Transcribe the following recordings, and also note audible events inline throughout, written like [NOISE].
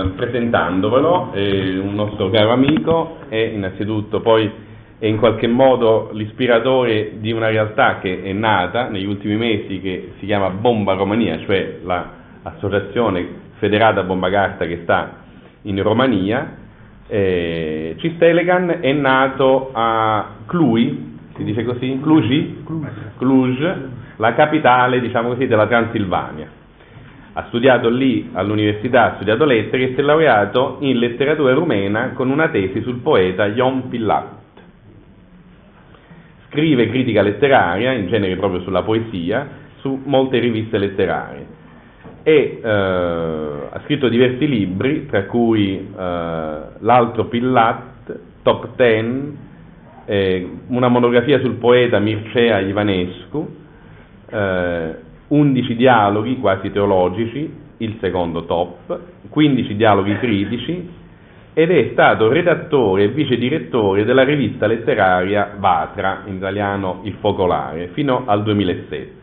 eh, presentandovelo, è un nostro caro amico, è innanzitutto poi è in qualche modo l'ispiratore di una realtà che è nata negli ultimi mesi che si chiama Bomba Romania, cioè l'associazione federata Bomba Carta che sta in Romania. Eh, Cistelegan è nato a Cluj, si dice così? Cluj? Cluj, la capitale diciamo così, della Transilvania ha studiato lì all'università, ha studiato lettere e si è laureato in letteratura rumena con una tesi sul poeta Ion Pillat. Scrive critica letteraria, in genere proprio sulla poesia, su molte riviste letterarie e eh, ha scritto diversi libri, tra cui eh, L'altro Pillat, Top Ten, eh, una monografia sul poeta Mircea Ivanescu, eh, 11 dialoghi quasi teologici, il secondo top, 15 dialoghi critici ed è stato redattore e vice direttore della rivista letteraria Vatra, in italiano Il Focolare, fino al 2007.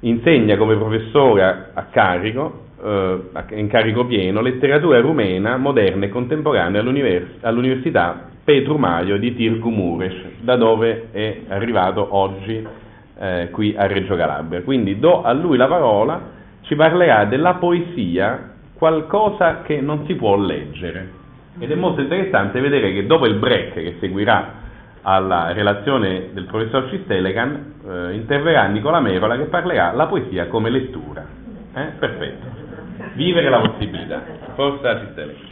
Insegna come professore a carico, eh, in carico pieno, letteratura rumena moderna e contemporanea all'univers- all'Università Petru Maio di Tirgu Mureș, da dove è arrivato oggi eh, qui a Reggio Calabria. Quindi do a lui la parola, ci parlerà della poesia, qualcosa che non si può leggere. Ed è molto interessante vedere che dopo il break che seguirà alla relazione del professor Cistelegan, eh, interverrà Nicola Merola che parlerà la poesia come lettura. Eh? Perfetto. Vivere la possibilità. Forza Cistelegan.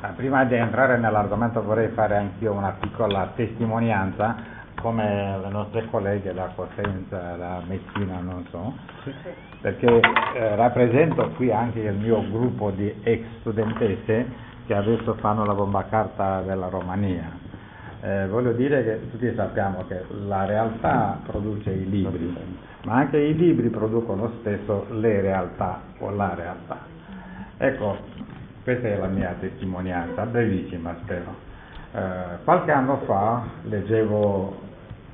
Ah, prima di entrare nell'argomento vorrei fare anch'io una piccola testimonianza come le nostre colleghe da Cosenza, da Messina, non so, perché eh, rappresento qui anche il mio gruppo di ex studentesse che adesso fanno la bomba carta della Romania. Eh, voglio dire che tutti sappiamo che la realtà produce i libri, ma anche i libri producono spesso le realtà o la realtà. Ecco, questa è la mia testimonianza, brevissima spero. Eh, qualche anno fa leggevo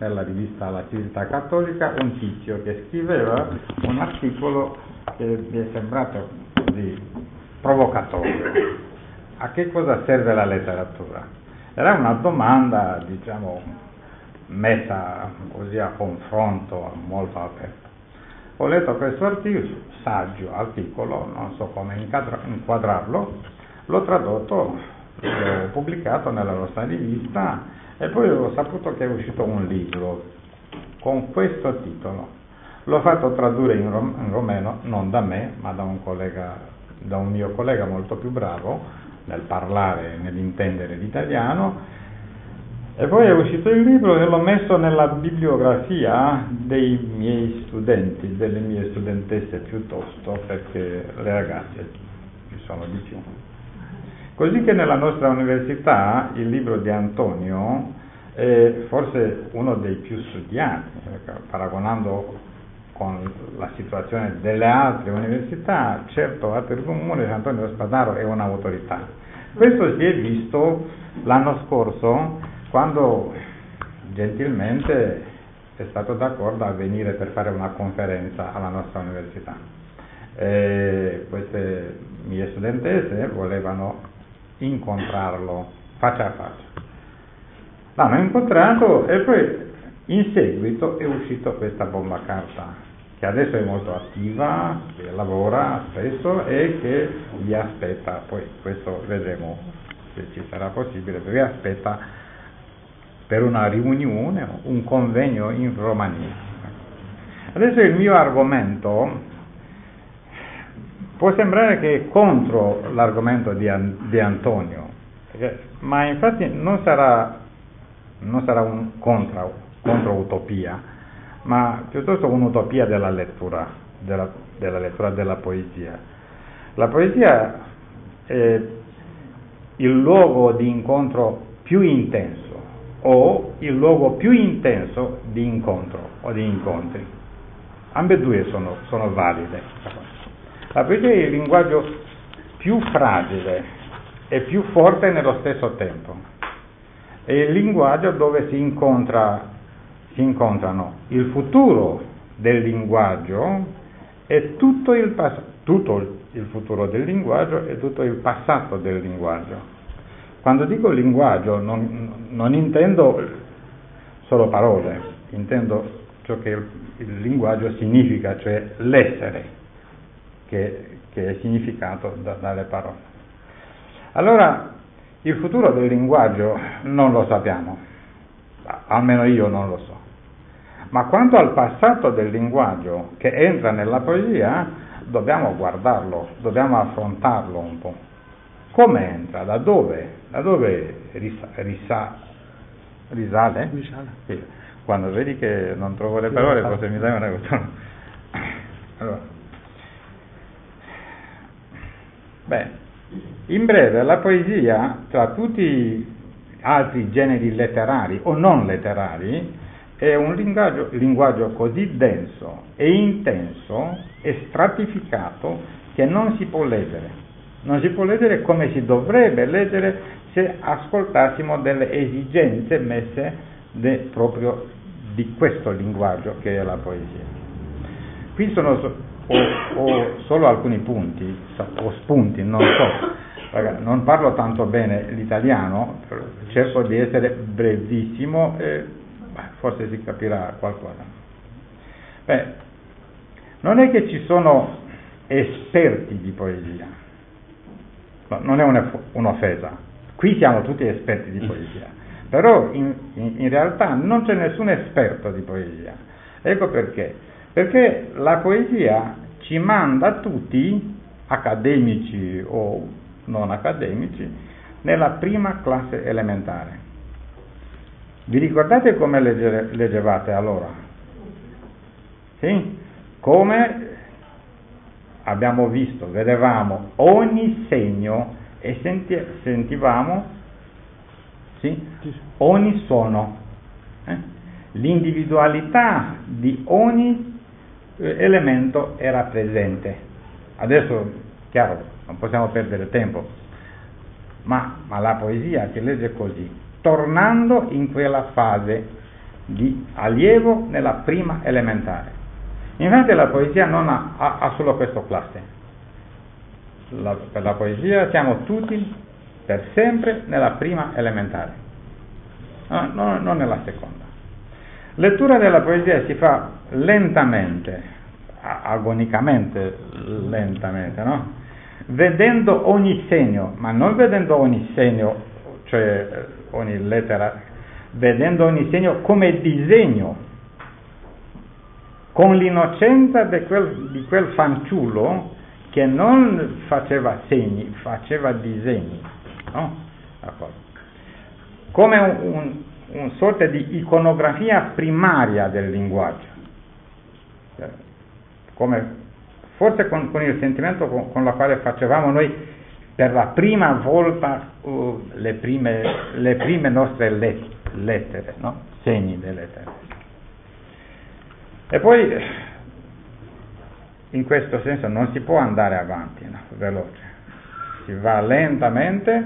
nella rivista La Civiltà Cattolica un tizio che scriveva un articolo che mi è sembrato così provocatorio. A che cosa serve la letteratura? Era una domanda, diciamo, messa così a confronto molto aperto. Ho letto questo articolo, saggio articolo, non so come inquadrarlo, l'ho tradotto, l'ho pubblicato nella nostra rivista e poi ho saputo che è uscito un libro con questo titolo. L'ho fatto tradurre in, rom- in romeno, non da me, ma da un, collega, da un mio collega molto più bravo nel parlare e nell'intendere l'italiano. E poi è uscito il libro e l'ho messo nella bibliografia dei miei studenti, delle mie studentesse piuttosto, perché le ragazze ci sono di più. Così che nella nostra università il libro di Antonio è forse uno dei più studiati, paragonando con la situazione delle altre università, certo a Comune Antonio Spadaro è un'autorità. Questo si è visto l'anno scorso quando gentilmente è stato d'accordo a venire per fare una conferenza alla nostra università. E queste mie studentesse volevano incontrarlo faccia a faccia. L'hanno incontrato e poi in seguito è uscita questa bomba carta che adesso è molto attiva, che lavora spesso e che vi aspetta, poi questo vedremo se ci sarà possibile, vi aspetta per una riunione, un convegno in Romania. Adesso il mio argomento Può sembrare che è contro l'argomento di, di Antonio, ma infatti non sarà, non sarà un contro, contro utopia, ma piuttosto un'utopia della lettura, della, della lettura della poesia. La poesia è il luogo di incontro più intenso o il luogo più intenso di incontro o di incontri. Ambedue sono, sono valide. È il linguaggio più fragile e più forte nello stesso tempo. È il linguaggio dove si, incontra, si incontrano il futuro del linguaggio è tutto il, pass- tutto il futuro del linguaggio e tutto il passato del linguaggio. Quando dico linguaggio non, non intendo solo parole, intendo ciò che il, il linguaggio significa, cioè l'essere, che, che è significato da, dalle parole. Allora, il futuro del linguaggio non lo sappiamo, almeno io non lo so. Ma quanto al passato del linguaggio che entra nella poesia, dobbiamo guardarlo, dobbiamo affrontarlo un po'. Come entra? Da dove? Da dove risa, risa, risale? Quando vedi che non trovo le parole, forse mi dai una cosa. Allora. Beh, in breve, la poesia, tra tutti gli altri generi letterari o non letterari, è un linguaggio, linguaggio così denso e intenso e stratificato che non si può leggere. Non si può leggere come si dovrebbe leggere se ascoltassimo delle esigenze messe de, proprio di questo linguaggio che è la poesia. Qui sono ho, ho solo alcuni punti o spunti, non so, non parlo tanto bene l'italiano, cerco di essere brevissimo e forse si capirà qualcosa. Beh, non è che ci sono esperti di poesia, no, non è un'offesa, qui siamo tutti esperti di poesia, però in, in, in realtà non c'è nessun esperto di poesia. Ecco perché, perché la poesia ci manda tutti, accademici o non accademici, nella prima classe elementare. Vi ricordate come leggere, leggevate allora? Sì? Come abbiamo visto, vedevamo ogni segno e senti, sentivamo sì? ogni suono. Eh? L'individualità di ogni elemento era presente. Adesso, chiaro, non possiamo perdere tempo, ma, ma la poesia si legge così, tornando in quella fase di allievo nella prima elementare. Infatti la poesia non ha, ha, ha solo questo classe. La, per la poesia siamo tutti per sempre nella prima elementare, no, no, non nella seconda. Lettura della poesia si fa lentamente, agonicamente lentamente, no? Vedendo ogni segno, ma non vedendo ogni segno, cioè eh, ogni lettera, vedendo ogni segno come disegno, con l'innocenza di quel, di quel fanciullo che non faceva segni, faceva disegni, no? Come un, un una sorta di iconografia primaria del linguaggio, come forse con, con il sentimento con, con il quale facevamo noi per la prima volta uh, le, prime, le, prime, nostre let, lettere, no? segni delle lettere. E poi in questo senso non si può andare avanti, no? veloce, si va lentamente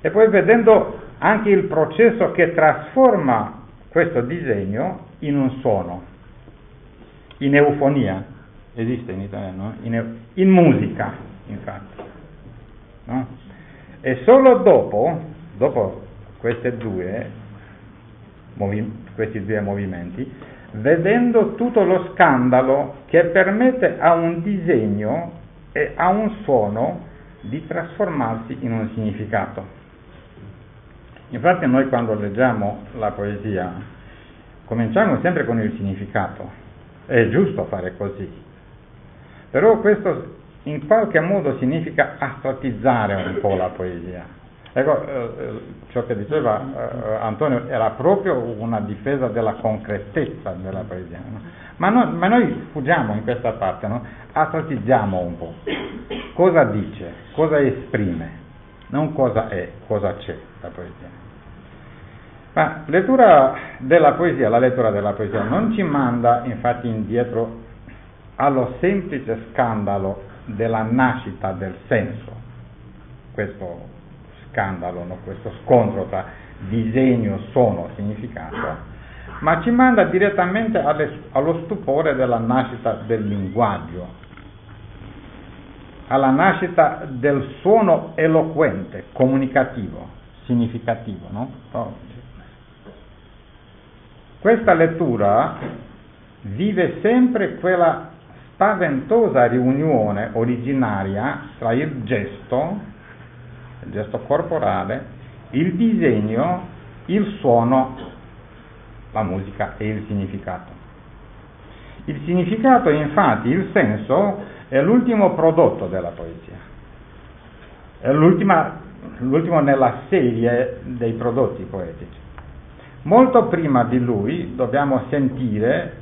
e poi vedendo anche il processo che trasforma questo disegno in un suono, in eufonia, esiste in italiano, in, in musica, infatti. No? E solo dopo, dopo due, movi, questi due movimenti, vedendo tutto lo scandalo che permette a un disegno e a un suono di trasformarsi in un significato. Infatti noi quando leggiamo la poesia cominciamo sempre con il significato, è giusto fare così, però questo in qualche modo significa astrattizzare un po' la poesia. Ecco, eh, ciò che diceva eh, Antonio era proprio una difesa della concretezza della poesia. No? Ma, no, ma, noi fuggiamo in questa parte, no? astratizziamo un po'. Cosa dice, cosa esprime, non cosa è, cosa c'è la poesia. Ma lettura della poesia, la lettura della poesia non ci manda infatti indietro allo semplice scandalo della nascita del senso, questo scandalo, no? questo scontro tra disegno, suono, significato, ma ci manda direttamente alle, allo stupore della nascita del linguaggio, alla nascita del suono eloquente, comunicativo, significativo. No? Questa lettura vive sempre quella spaventosa riunione originaria tra il gesto, il gesto corporale, il disegno, il suono, la musica e il significato. Il significato, infatti, il senso, è l'ultimo prodotto della poesia, è l'ultimo nella serie dei prodotti poetici. Molto prima di lui dobbiamo sentire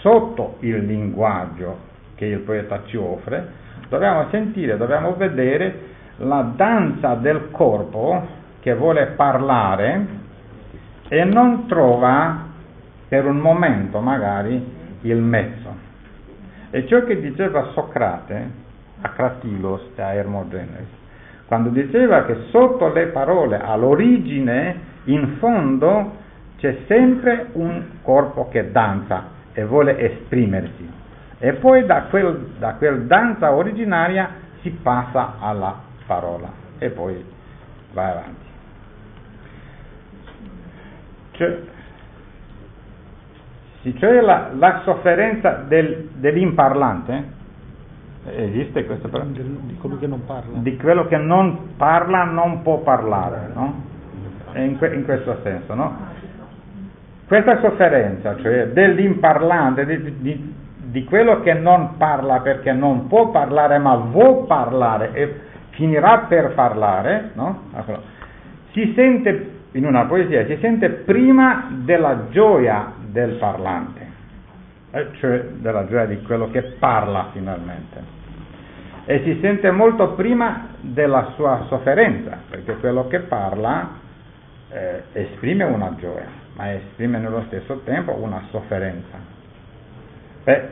sotto il linguaggio che il poeta ci offre, dobbiamo sentire, dobbiamo vedere la danza del corpo che vuole parlare e non trova per un momento magari il mezzo. E ciò che diceva Socrate a Cratilos e a Hermogenes, quando diceva che sotto le parole, all'origine, in fondo, c'è sempre un corpo che danza e vuole esprimersi. E poi da quel, da quel danza originaria si passa alla parola e poi va avanti. Cioè, sì, cioè la, la sofferenza del, dell'imparlante, esiste questo però? Di quello che non parla. Di quello che non parla non può parlare, no? In, que, in questo senso, no? Questa sofferenza, cioè dell'imparlante, di, di, di, quello che non parla perché non può parlare ma vuol parlare e finirà per parlare, no? si sente in una poesia, si sente prima della gioia del parlante, eh, cioè della gioia di quello che parla finalmente. E si sente molto prima della sua sofferenza, perché quello che parla eh, esprime una gioia ma esprime nello stesso tempo una sofferenza. Beh,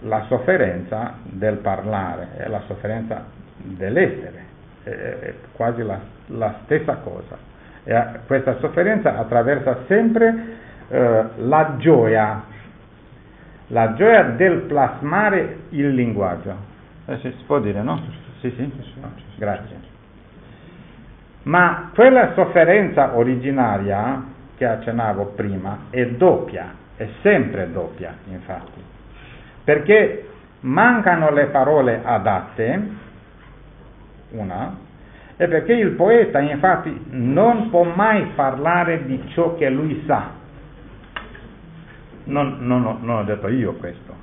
la sofferenza del parlare è la sofferenza dell'essere, è quasi la, la stessa cosa. E questa sofferenza attraversa sempre eh, la gioia, la gioia del plasmare il linguaggio. Eh, si può dire, no? Sì, sì, grazie. Ma quella sofferenza originaria che accennavo prima è doppia, è sempre doppia infatti, perché mancano le parole adatte, una, e perché il poeta infatti non può mai parlare di ciò che lui sa. Non, non, non ho detto io questo.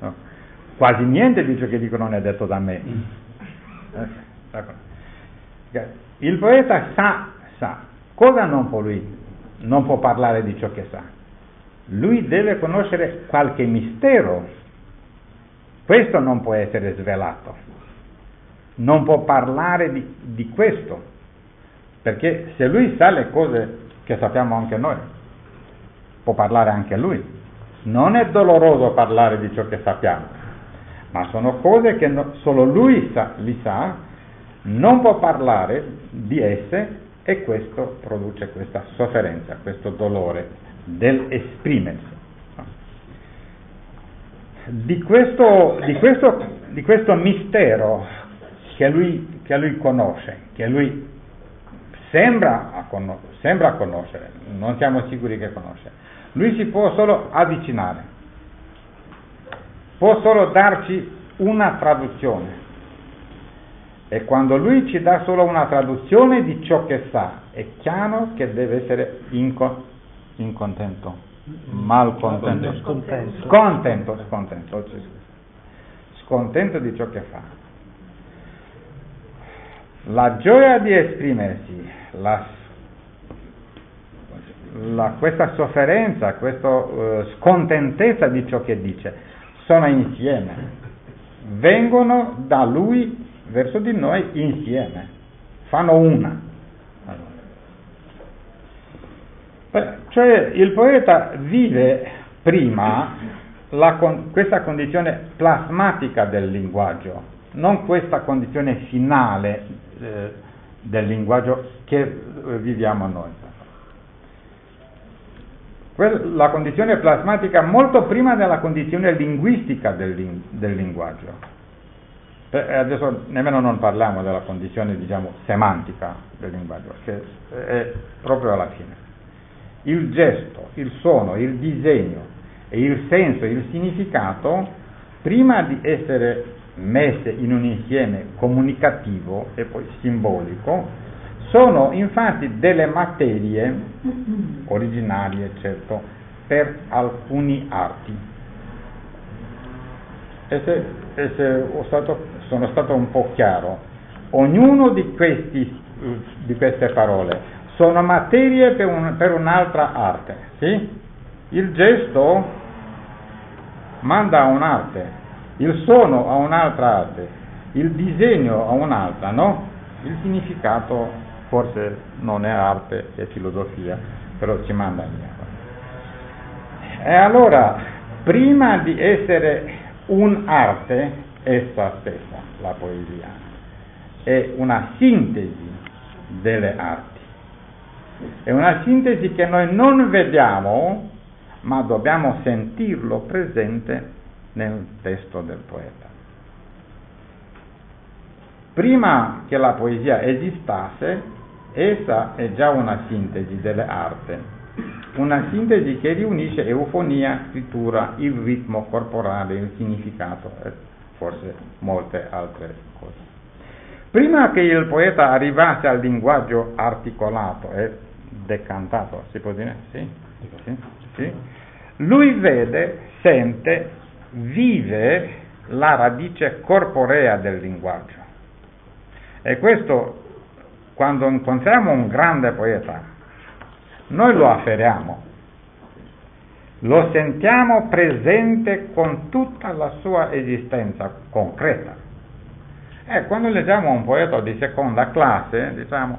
No. Quasi niente di ciò che dico non è detto da me. Eh, il poeta sa, sa. Cosa non può lui non può parlare di ciò che sa. Lui deve conoscere qualche mistero. Questo non può essere svelato. Non può parlare di, di questo. Perché se lui sa le cose che sappiamo anche noi, può parlare anche lui. Non è doloroso parlare di ciò che sappiamo, ma sono cose che no, solo lui sa, li sa, non può parlare di esse e questo produce questa sofferenza, questo dolore dell'esprimersi. Di questo, di, questo, di questo, mistero che lui, che lui, conosce, che lui sembra, conos- sembra conoscere, non siamo sicuri che conosce, lui si può solo avvicinare, può solo darci una traduzione e quando lui ci dà solo una traduzione di ciò che sa, è chiaro che deve essere inco- incontento, malcontento, scontento, scontento, scontento, scontento di ciò che fa. La gioia di esprimersi, la, la, questa sofferenza, questa uh, scontentezza di ciò che dice, sono insieme, vengono da lui verso di noi insieme, fanno una. Allora. Cioè il poeta vive prima la, questa condizione plasmatica del linguaggio, non questa condizione finale eh, del linguaggio che eh, viviamo noi. la condizione plasmatica molto prima della condizione linguistica del, del linguaggio. Adesso nemmeno non parliamo della condizione, diciamo, semantica del linguaggio, che è proprio alla fine. Il gesto, il suono, il disegno e il senso, il significato, prima di essere messe in un insieme comunicativo e poi simbolico, sono infatti delle materie originarie, certo, per alcuni arti. E se, e se stato, sono stato un po' chiaro, ognuno di, questi, di queste parole sono materie per, un, per un'altra arte. Sì? Il gesto manda a un'arte, il suono a un'altra arte, il disegno a un'altra, no? Il significato forse non è arte, è filosofia, però ci manda via. E allora, prima di essere un'arte, essa stessa, la poesia, è una sintesi delle arti. È una sintesi che noi non vediamo, ma dobbiamo sentirlo presente nel testo del poeta. Prima che la poesia esistasse, essa è già una sintesi delle arti, una sintesi che riunisce eufonia, scrittura, il ritmo corporale, il significato e forse molte altre cose. Prima che il poeta arrivasse al linguaggio articolato e decantato, si può dire? Sì? sì? sì? Lui vede, sente, vive la radice corporea del linguaggio. E questo, quando incontriamo un grande poeta, noi lo afferiamo, lo sentiamo presente con tutta la sua esistenza concreta. E quando leggiamo un poeta di seconda classe, diciamo,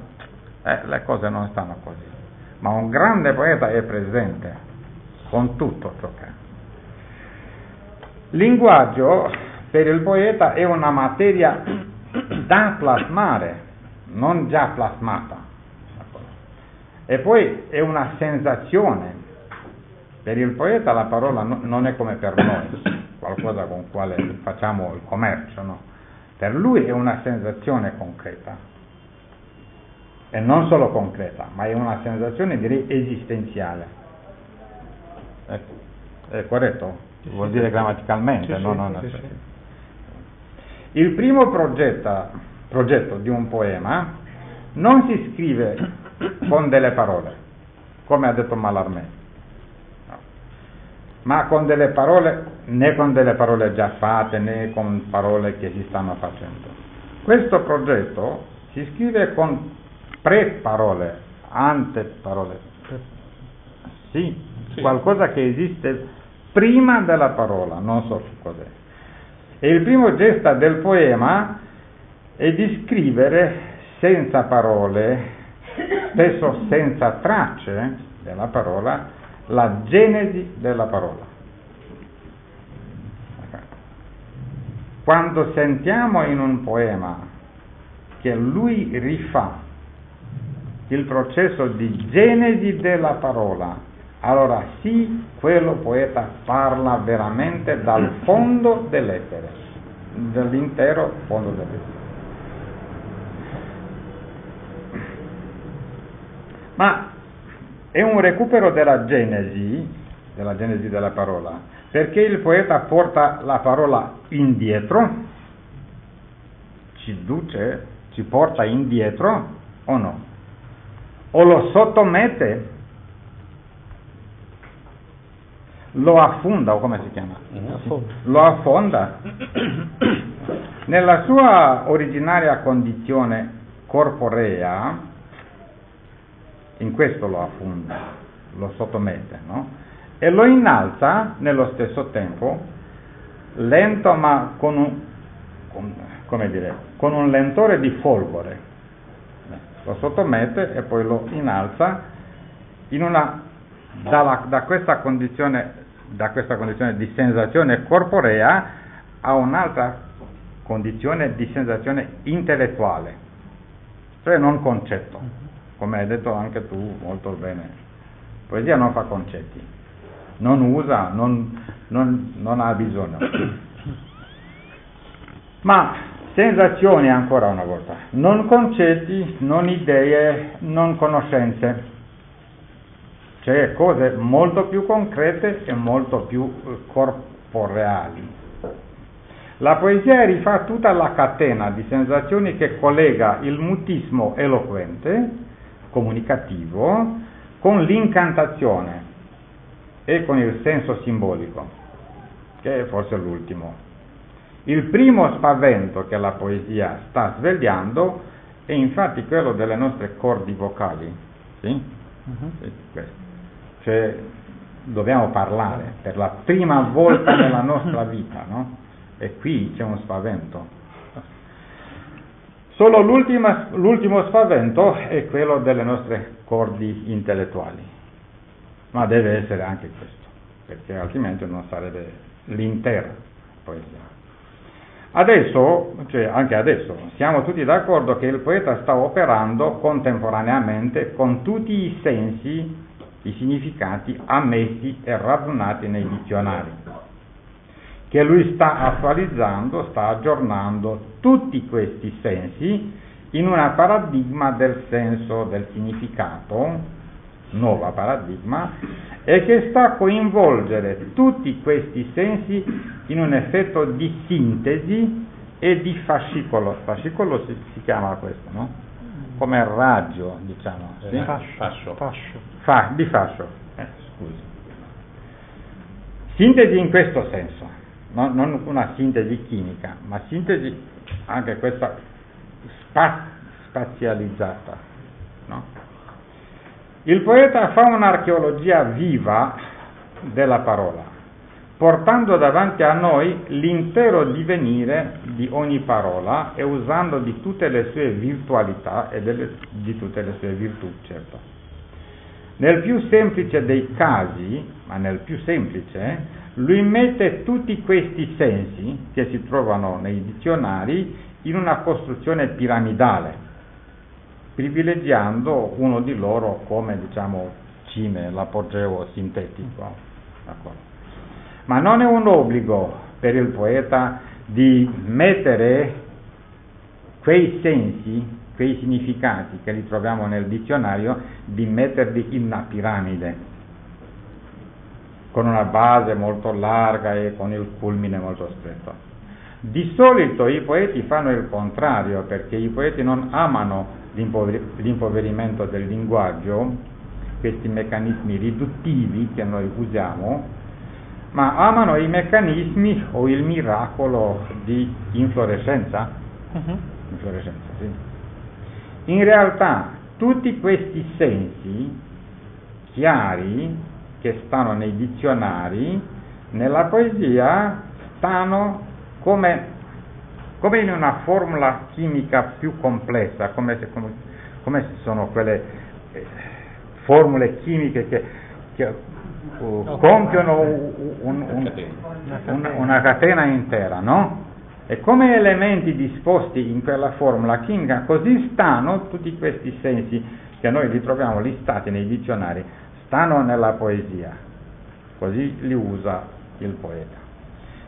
eh, le cose non stanno così ma un grande poeta è presente con tutto ciò che è. Linguaggio per il poeta è una materia da plasmare, non già plasmata. E poi è una sensazione. Per il poeta la parola non è come per noi, qualcosa con quale facciamo il commercio, no? Per lui è una sensazione concreta e non solo concreta, ma è una sensazione direi esistenziale. Ecco, è corretto? Vuol dire grammaticalmente, no? non sì. Il primo progetto, progetto di un poema non si scrive con delle parole, come ha detto Mallarmé, no. ma con delle parole, né con delle parole già fatte, né con parole che si stanno facendo. Questo progetto si scrive con pre-parole, ante-parole. Sì, sì, qualcosa che esiste prima della parola, non so cos'è. E il primo gesto del poema è di scrivere senza parole, spesso senza tracce della parola, la genesi della parola. Quando sentiamo in un poema che lui rifà il processo di genesi della parola, allora sì, quello poeta parla veramente dal fondo dell'etere, dell'intero fondo dell'etere. Ma è un recupero della genesi, della genesi della parola, perché il poeta porta la parola indietro, ci duce, ci porta indietro o no? o lo sottomette, lo affonda, o come si chiama? Lo affonda. [COUGHS] Nella sua originaria condizione corporea, in questo lo affonda, lo sottomette, no? E lo innalza nello stesso tempo, lento ma con un, con, dire, con un lentore di folgore lo sottomette e poi lo innalza una, dalla, da, questa da, questa condizione, di sensazione corporea a un'altra condizione di sensazione intellettuale, cioè non concetto, come hai detto anche tu molto bene poesia non fa concetti, non usa, non, non, non ha bisogno. [COUGHS] Ma sensazioni ancora una volta, non concetti, non idee, non conoscenze, cioè cose molto più concrete e molto più eh, corporeali. La poesia rifà tutta la catena di sensazioni che collega il mutismo eloquente, comunicativo, con l'incantazione e con il senso simbolico, che è forse l'ultimo. Il primo spavento che la poesia sta svegliando è infatti quello delle nostre cordi vocali. Sì? Uh-huh. sì cioè, dobbiamo parlare per la prima volta nella nostra vita, no? E qui c'è uno spavento. Solo l'ultimo spavento è quello delle nostre cordi intellettuali, ma deve essere anche questo, perché altrimenti non sarebbe l'intera poesia. Adesso, cioè anche adesso, siamo tutti d'accordo che il poeta sta operando contemporaneamente con tutti i sensi, i significati ammessi e radunati nei dizionari che lui sta attualizzando, sta aggiornando tutti questi sensi in una paradigma del senso, del significato, nuova paradigma, e che sta a coinvolgere tutti questi sensi in un effetto di sintesi e di fascicolo. Fascicolo si, si chiama questo, no? Come raggio, diciamo. Sì? Fascio. fascio. Fa, di fascio. Eh, scusi. Sintesi in questo senso no, non una sintesi chimica, ma sintesi anche questa spa- spazializzata. No? Il poeta fa un'archeologia viva della parola, portando davanti a noi l'intero divenire di ogni parola e usando di tutte le sue virtualità e delle, di tutte le sue virtù, certo. Nel più semplice dei casi, ma nel più semplice, lui mette tutti questi sensi che si trovano nei dizionari in una costruzione piramidale, privilegiando uno di loro come diciamo cime, l'apogeo sintetico. D'accordo? Ma non è un obbligo per il poeta di mettere quei sensi, quei significati che li troviamo nel dizionario, di metterli in una piramide con una base molto larga e con il culmine molto stretto. Di solito i poeti fanno il contrario perché i poeti non amano l'impoverimento del linguaggio, questi meccanismi riduttivi che noi usiamo, ma amano i meccanismi o il miracolo di inflorescenza. Uh-huh. inflorescenza sì. In realtà tutti questi sensi chiari che stanno nei dizionari, nella poesia stanno come, come in una formula chimica più complessa, come, se, come, come sono quelle eh, formule chimiche che, che uh, compiono un, un, un, una catena intera, no? E come elementi disposti in quella formula chimica, così stanno tutti questi sensi che noi li troviamo listati nei dizionari stanno nella poesia, così li usa il poeta.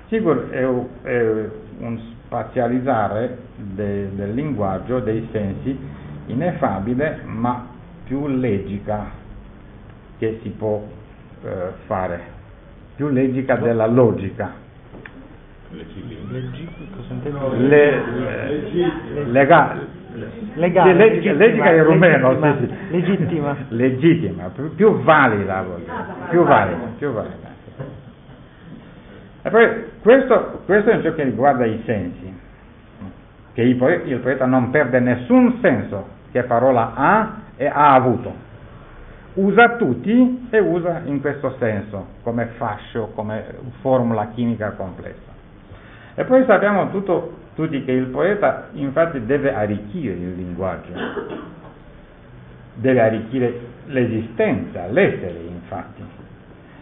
Sicuro è, un spazializzare de, del linguaggio, dei sensi, ineffabile ma più legica che si può eh, fare, più legica della logica. Legale, sì, legittima, in rumeno, legittima, sì, sì. legittima. [LAUGHS] legittima, più, più valida, più valida, più valida. E poi questo, questo è ciò che riguarda i sensi, che il poeta, il poeta non perde nessun senso che parola ha e ha avuto. Usa tutti e usa in questo senso, come fascio, come formula chimica complessa. E poi sappiamo tutto tutti che il poeta infatti deve arricchire il linguaggio, deve arricchire l'esistenza, l'essere infatti,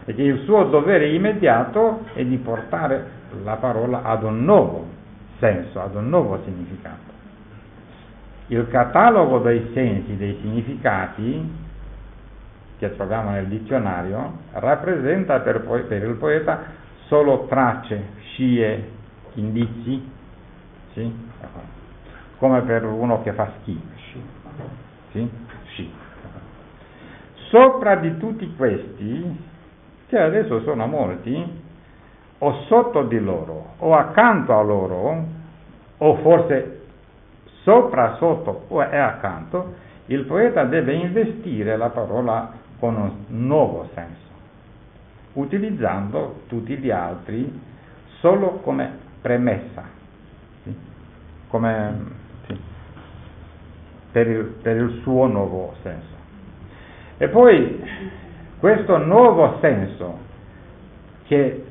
e che il suo dovere immediato è di portare la parola ad un nuovo senso, ad un nuovo significato. Il catalogo dei sensi, dei significati, che troviamo nel dizionario rappresenta per, per il poeta solo tracce, scie, indizi, sì? come per uno che fa schi. Sì? Sci. Sopra di tutti questi, che adesso sono molti, o sotto di loro, o accanto a loro, o forse sopra, sotto o è accanto, il poeta deve investire la parola con un nuovo senso, utilizzando tutti gli altri solo come premessa, sì? come, sì, per, il, per il suo nuovo senso. E poi questo nuovo senso che,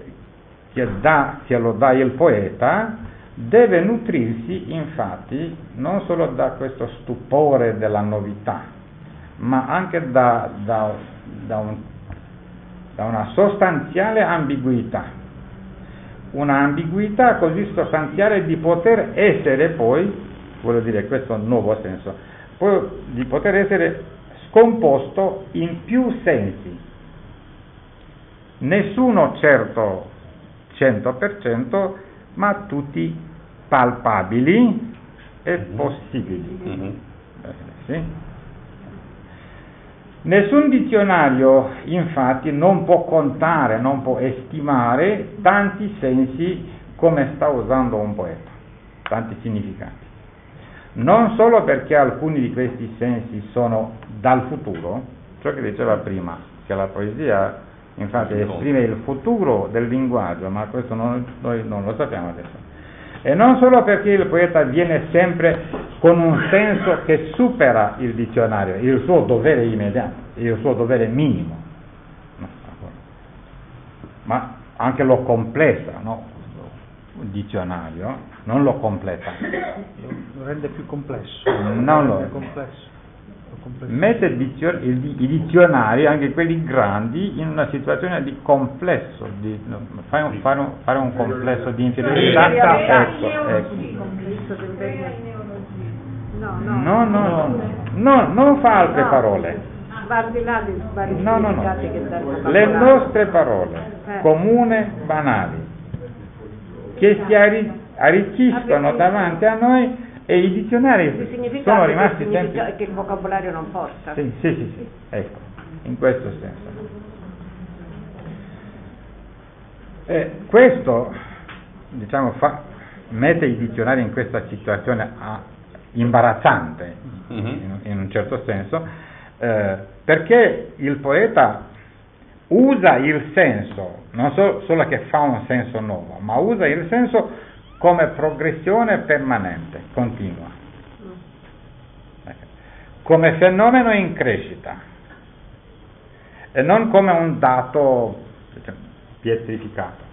che, dà, che lo dà il poeta deve nutrirsi infatti non solo da questo stupore della novità, ma anche da, da, da, un, da una sostanziale ambiguità. Una ambiguità così sostanziale di poter essere poi, voglio dire questo nuovo senso, poi di poter essere scomposto in più sensi. Nessuno certo 100%, ma tutti palpabili e possibili. Mm-hmm. Sì? Nessun dizionario infatti non può contare, non può estimare tanti sensi come sta usando un poeta, tanti significati. Non solo perché alcuni di questi sensi sono dal futuro, ciò che diceva prima, che la poesia infatti esprime il futuro del linguaggio, ma questo non, noi non lo sappiamo adesso. E non solo perché il poeta viene sempre con un senso che supera il dizionario, il suo dovere immediato, il suo dovere minimo, ma anche lo complessa, no? il dizionario non lo completa. Lo rende più complesso. Non lo è. Complesso mette i dizionari, anche quelli grandi, in una situazione di complesso, di, fare, un, fare, un, fare, un, complesso di inferiorità. Ecco, ecco. No, no, no, no, non fa altre parole. No, no, no. Le nostre parole, comune, banali, che si arricchiscono davanti a noi e i dizionari sono rimasti sempre... che il vocabolario non porta. Sì, sì, sì, sì, ecco, in questo senso. E questo, diciamo, fa, mette i dizionari in questa situazione a, imbarazzante, mm-hmm. in, in, un certo senso, eh, perché il poeta usa il senso, non so, solo che fa un senso nuovo, ma usa il senso come progressione permanente, continua, come fenomeno in crescita e non come un dato diciamo, pietrificato,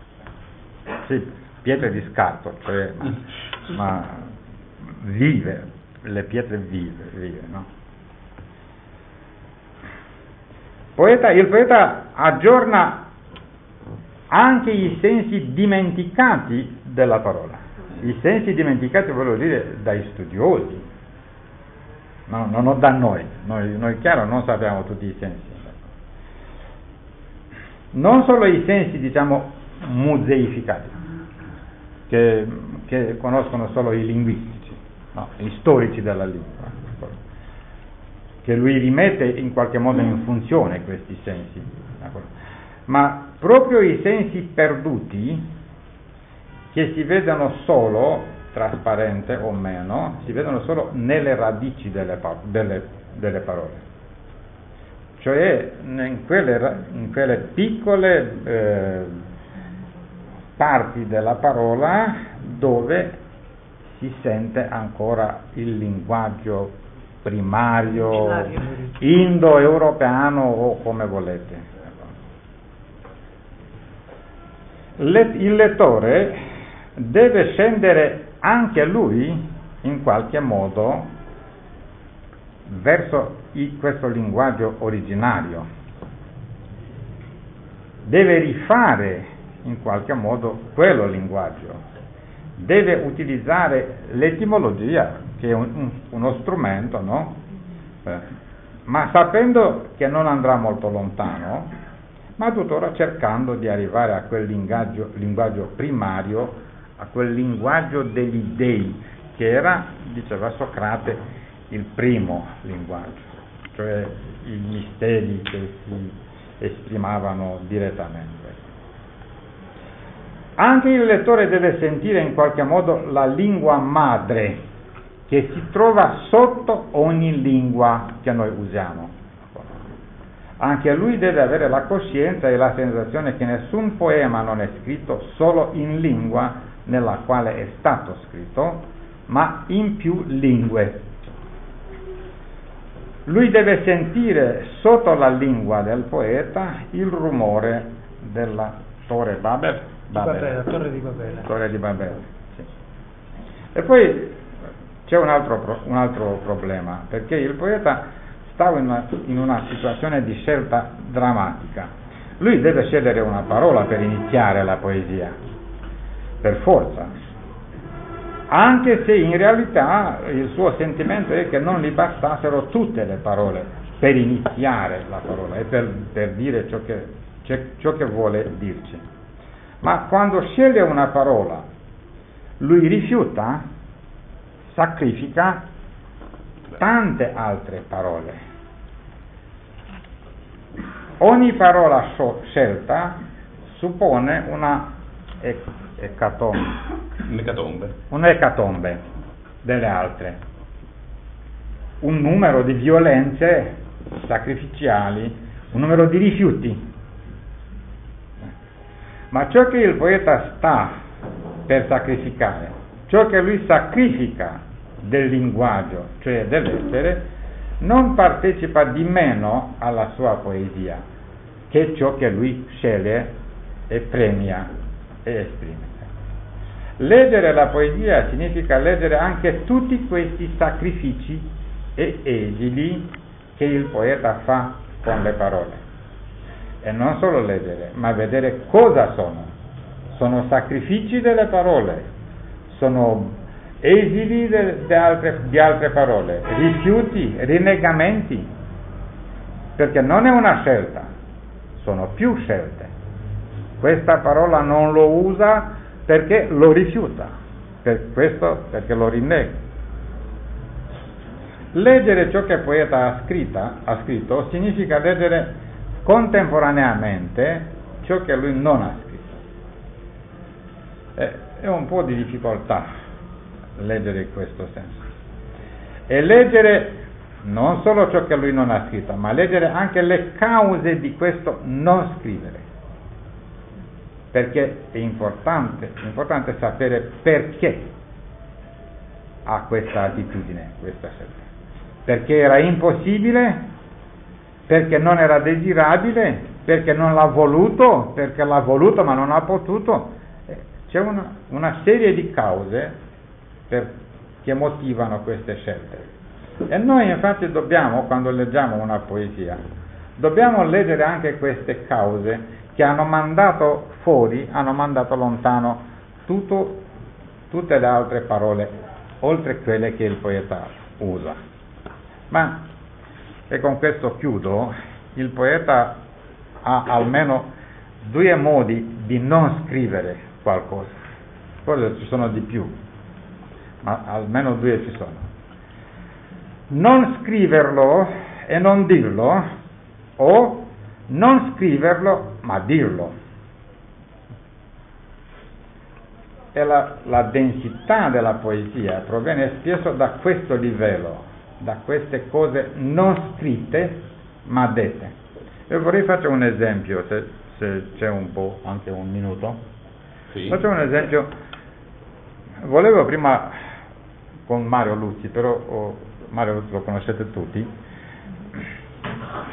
sì, pietre di scarto, cioè, ma, [LAUGHS] ma vive, le pietre vive, vive no? Poeta, il poeta aggiorna anche i sensi dimenticati della parola. I sensi dimenticati voglio dire dai studiosi, no, non da noi. noi, noi chiaro non sappiamo tutti i sensi. Non solo i sensi diciamo museificati, che, che conoscono solo i linguistici, no, gli storici della lingua, che lui rimette in qualche modo in funzione questi sensi, ma proprio i sensi perduti che si vedono solo, trasparente o meno, si vedono solo nelle radici delle, delle, delle parole, cioè in quelle, in quelle piccole eh, parti della parola dove si sente ancora il linguaggio primario, indo-europeano o come volete. il lettore deve scendere anche lui in qualche modo verso questo linguaggio originario, deve rifare in qualche modo quello linguaggio, deve utilizzare l'etimologia che è un, un, uno strumento, no? eh, ma sapendo che non andrà molto lontano, ma tuttora cercando di arrivare a quel linguaggio, linguaggio primario, a quel linguaggio degli dei, che era, diceva Socrate, il primo linguaggio, cioè i misteri che si esprimavano direttamente. Anche il lettore deve sentire in qualche modo la lingua madre che si trova sotto ogni lingua che noi usiamo. Anche lui deve avere la coscienza e la sensazione che nessun poema non è scritto solo in lingua nella quale è stato scritto, ma in più lingue. Lui deve sentire sotto la lingua del poeta il rumore della Torre Babel. Babele, la torre di Babele. Torre di Babele, sì. E poi c'è un altro, un altro problema, perché il poeta stava in una, in una situazione di scelta drammatica. Lui deve scegliere una parola per iniziare la poesia, per forza, anche se in realtà il suo sentimento è che non gli bastassero tutte le parole per iniziare la parola e per, per dire ciò che, ciò che vuole dirci. Ma quando sceglie una parola, lui rifiuta, sacrifica tante altre parole. Ogni parola scelta suppone una ecatombe, un'ecatombe. un'ecatombe delle altre, un numero di violenze sacrificiali, un numero di rifiuti ma ciò che il poeta sta per sacrificare, ciò che lui sacrifica del linguaggio, cioè dell'essere, non partecipa di meno alla sua poesia che ciò che lui sceglie e premia e esprime. Leggere la poesia significa leggere anche tutti questi sacrifici e esili che il poeta fa con le parole e non solo leggere, ma vedere cosa sono. Sono sacrifici delle parole, sono esili de, de altre, di altre parole, rifiuti, rinnegamenti, perché non è una scelta, sono più scelte. Questa parola non lo usa perché lo rifiuta, per questo perché lo rinnega. Leggere ciò che il poeta ha, scritta, ha scritto significa leggere contemporaneamente ciò che lui non ha scritto. è un po' di difficoltà leggere in questo senso. E leggere non solo ciò che lui non ha scritto, ma leggere anche le cause di questo non scrivere. Perché è importante, è importante sapere perché ha questa attitudine, questa scelta. Perché era impossibile perché non era desirabile, perché non l'ha voluto, perché l'ha voluto ma non ha potuto. Eh, c'è una, una serie di cause per, che motivano queste scelte. E noi infatti dobbiamo, quando leggiamo una poesia, dobbiamo leggere anche queste cause che hanno mandato fuori, hanno mandato lontano tutto, tutte le altre parole, oltre quelle che il poeta usa. Ma e con questo chiudo, il poeta ha almeno due modi di non scrivere qualcosa, forse ci sono di più, ma almeno due ci sono. Non scriverlo e non dirlo, o non scriverlo ma dirlo. E la, la densità della poesia proviene spesso da questo livello, da queste cose non scritte ma dette. E vorrei fare un esempio, se, se c'è un po', anche un minuto. Sì. Faccio un esempio, volevo prima con Mario Luzzi, però oh, Mario lo conoscete tutti,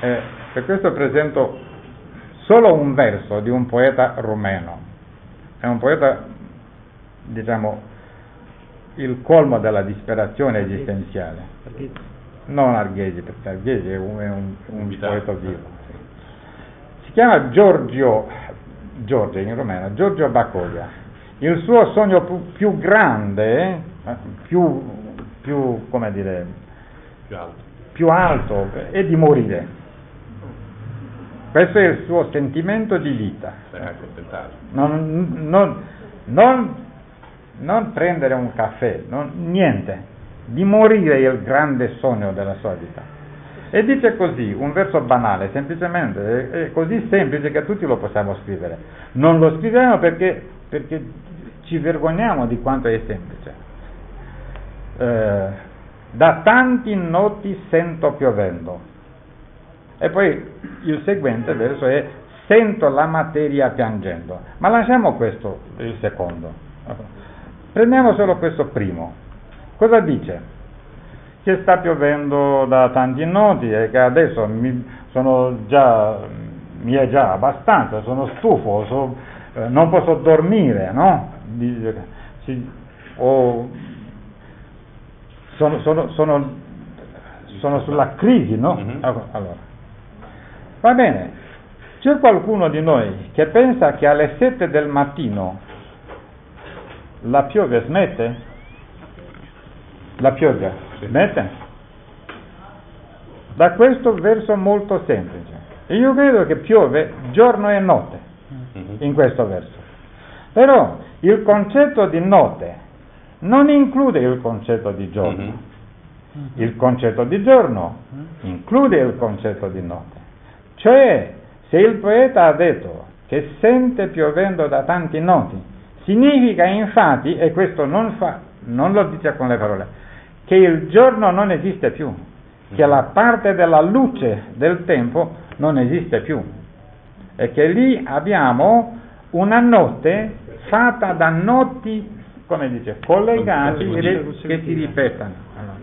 eh, per questo presento solo un verso di un poeta rumeno. È un poeta, diciamo, il colmo della disperazione esistenziale. Non Arghesi, perché Arghesi è un, è un, un poeta vivo. Si chiama Giorgio, Giorgio in romeno, Giorgio Bacolia. Il suo sogno più, più grande, eh, più, più, come dire, più alto. più alto è di morire. Questo è il suo sentimento di vita. Non, non, non, non prendere un caffè, niente. Di morire è il grande sogno della sua vita. E dice così, un verso banale, semplicemente, è, così semplice che tutti lo possiamo scrivere. Non lo scriviamo perché, perché ci vergogniamo di quanto è semplice. Eh, da tanti noti sento piovendo. E poi il seguente verso è sento la materia piangendo. Ma lasciamo questo, il secondo. Prendiamo solo questo primo. Cosa dice? che sta piovendo da tanti noti e che adesso mi, già, mi è già abbastanza, sono stufo, so, eh, non posso dormire, no? Di, si, o, sono, sono, sono, sono, sulla crisi, no? Mm-hmm. Allora, va bene, c'è qualcuno di noi che pensa che alle 7 del mattino la pioggia smette? La pioggia Smette? Da questo verso molto semplice. Io credo che piove giorno e notte mm-hmm. in questo verso. Però il concetto di notte non include il concetto di giorno. Mm-hmm. Il concetto di giorno include il concetto di notte. Cioè, se il poeta ha detto che sente piovendo da tanti noti, significa infatti, e questo non, fa, non lo dice con le parole, che il giorno non esiste più, che la parte della luce del tempo non esiste più e che lì abbiamo una notte fatta da noti, come dice, collegati che si ripetono. Allora.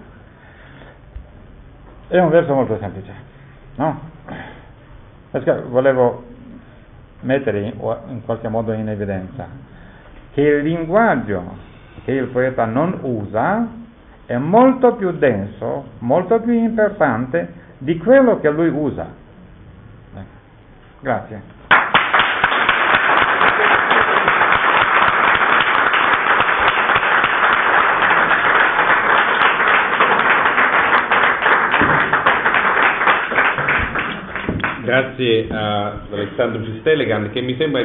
È un verso molto semplice, no? Perché volevo mettere in qualche modo in evidenza che il linguaggio che il poeta non usa è molto più denso, molto più importante di quello che lui usa. Grazie. Grazie a Alessandro Cistelegan che mi sembra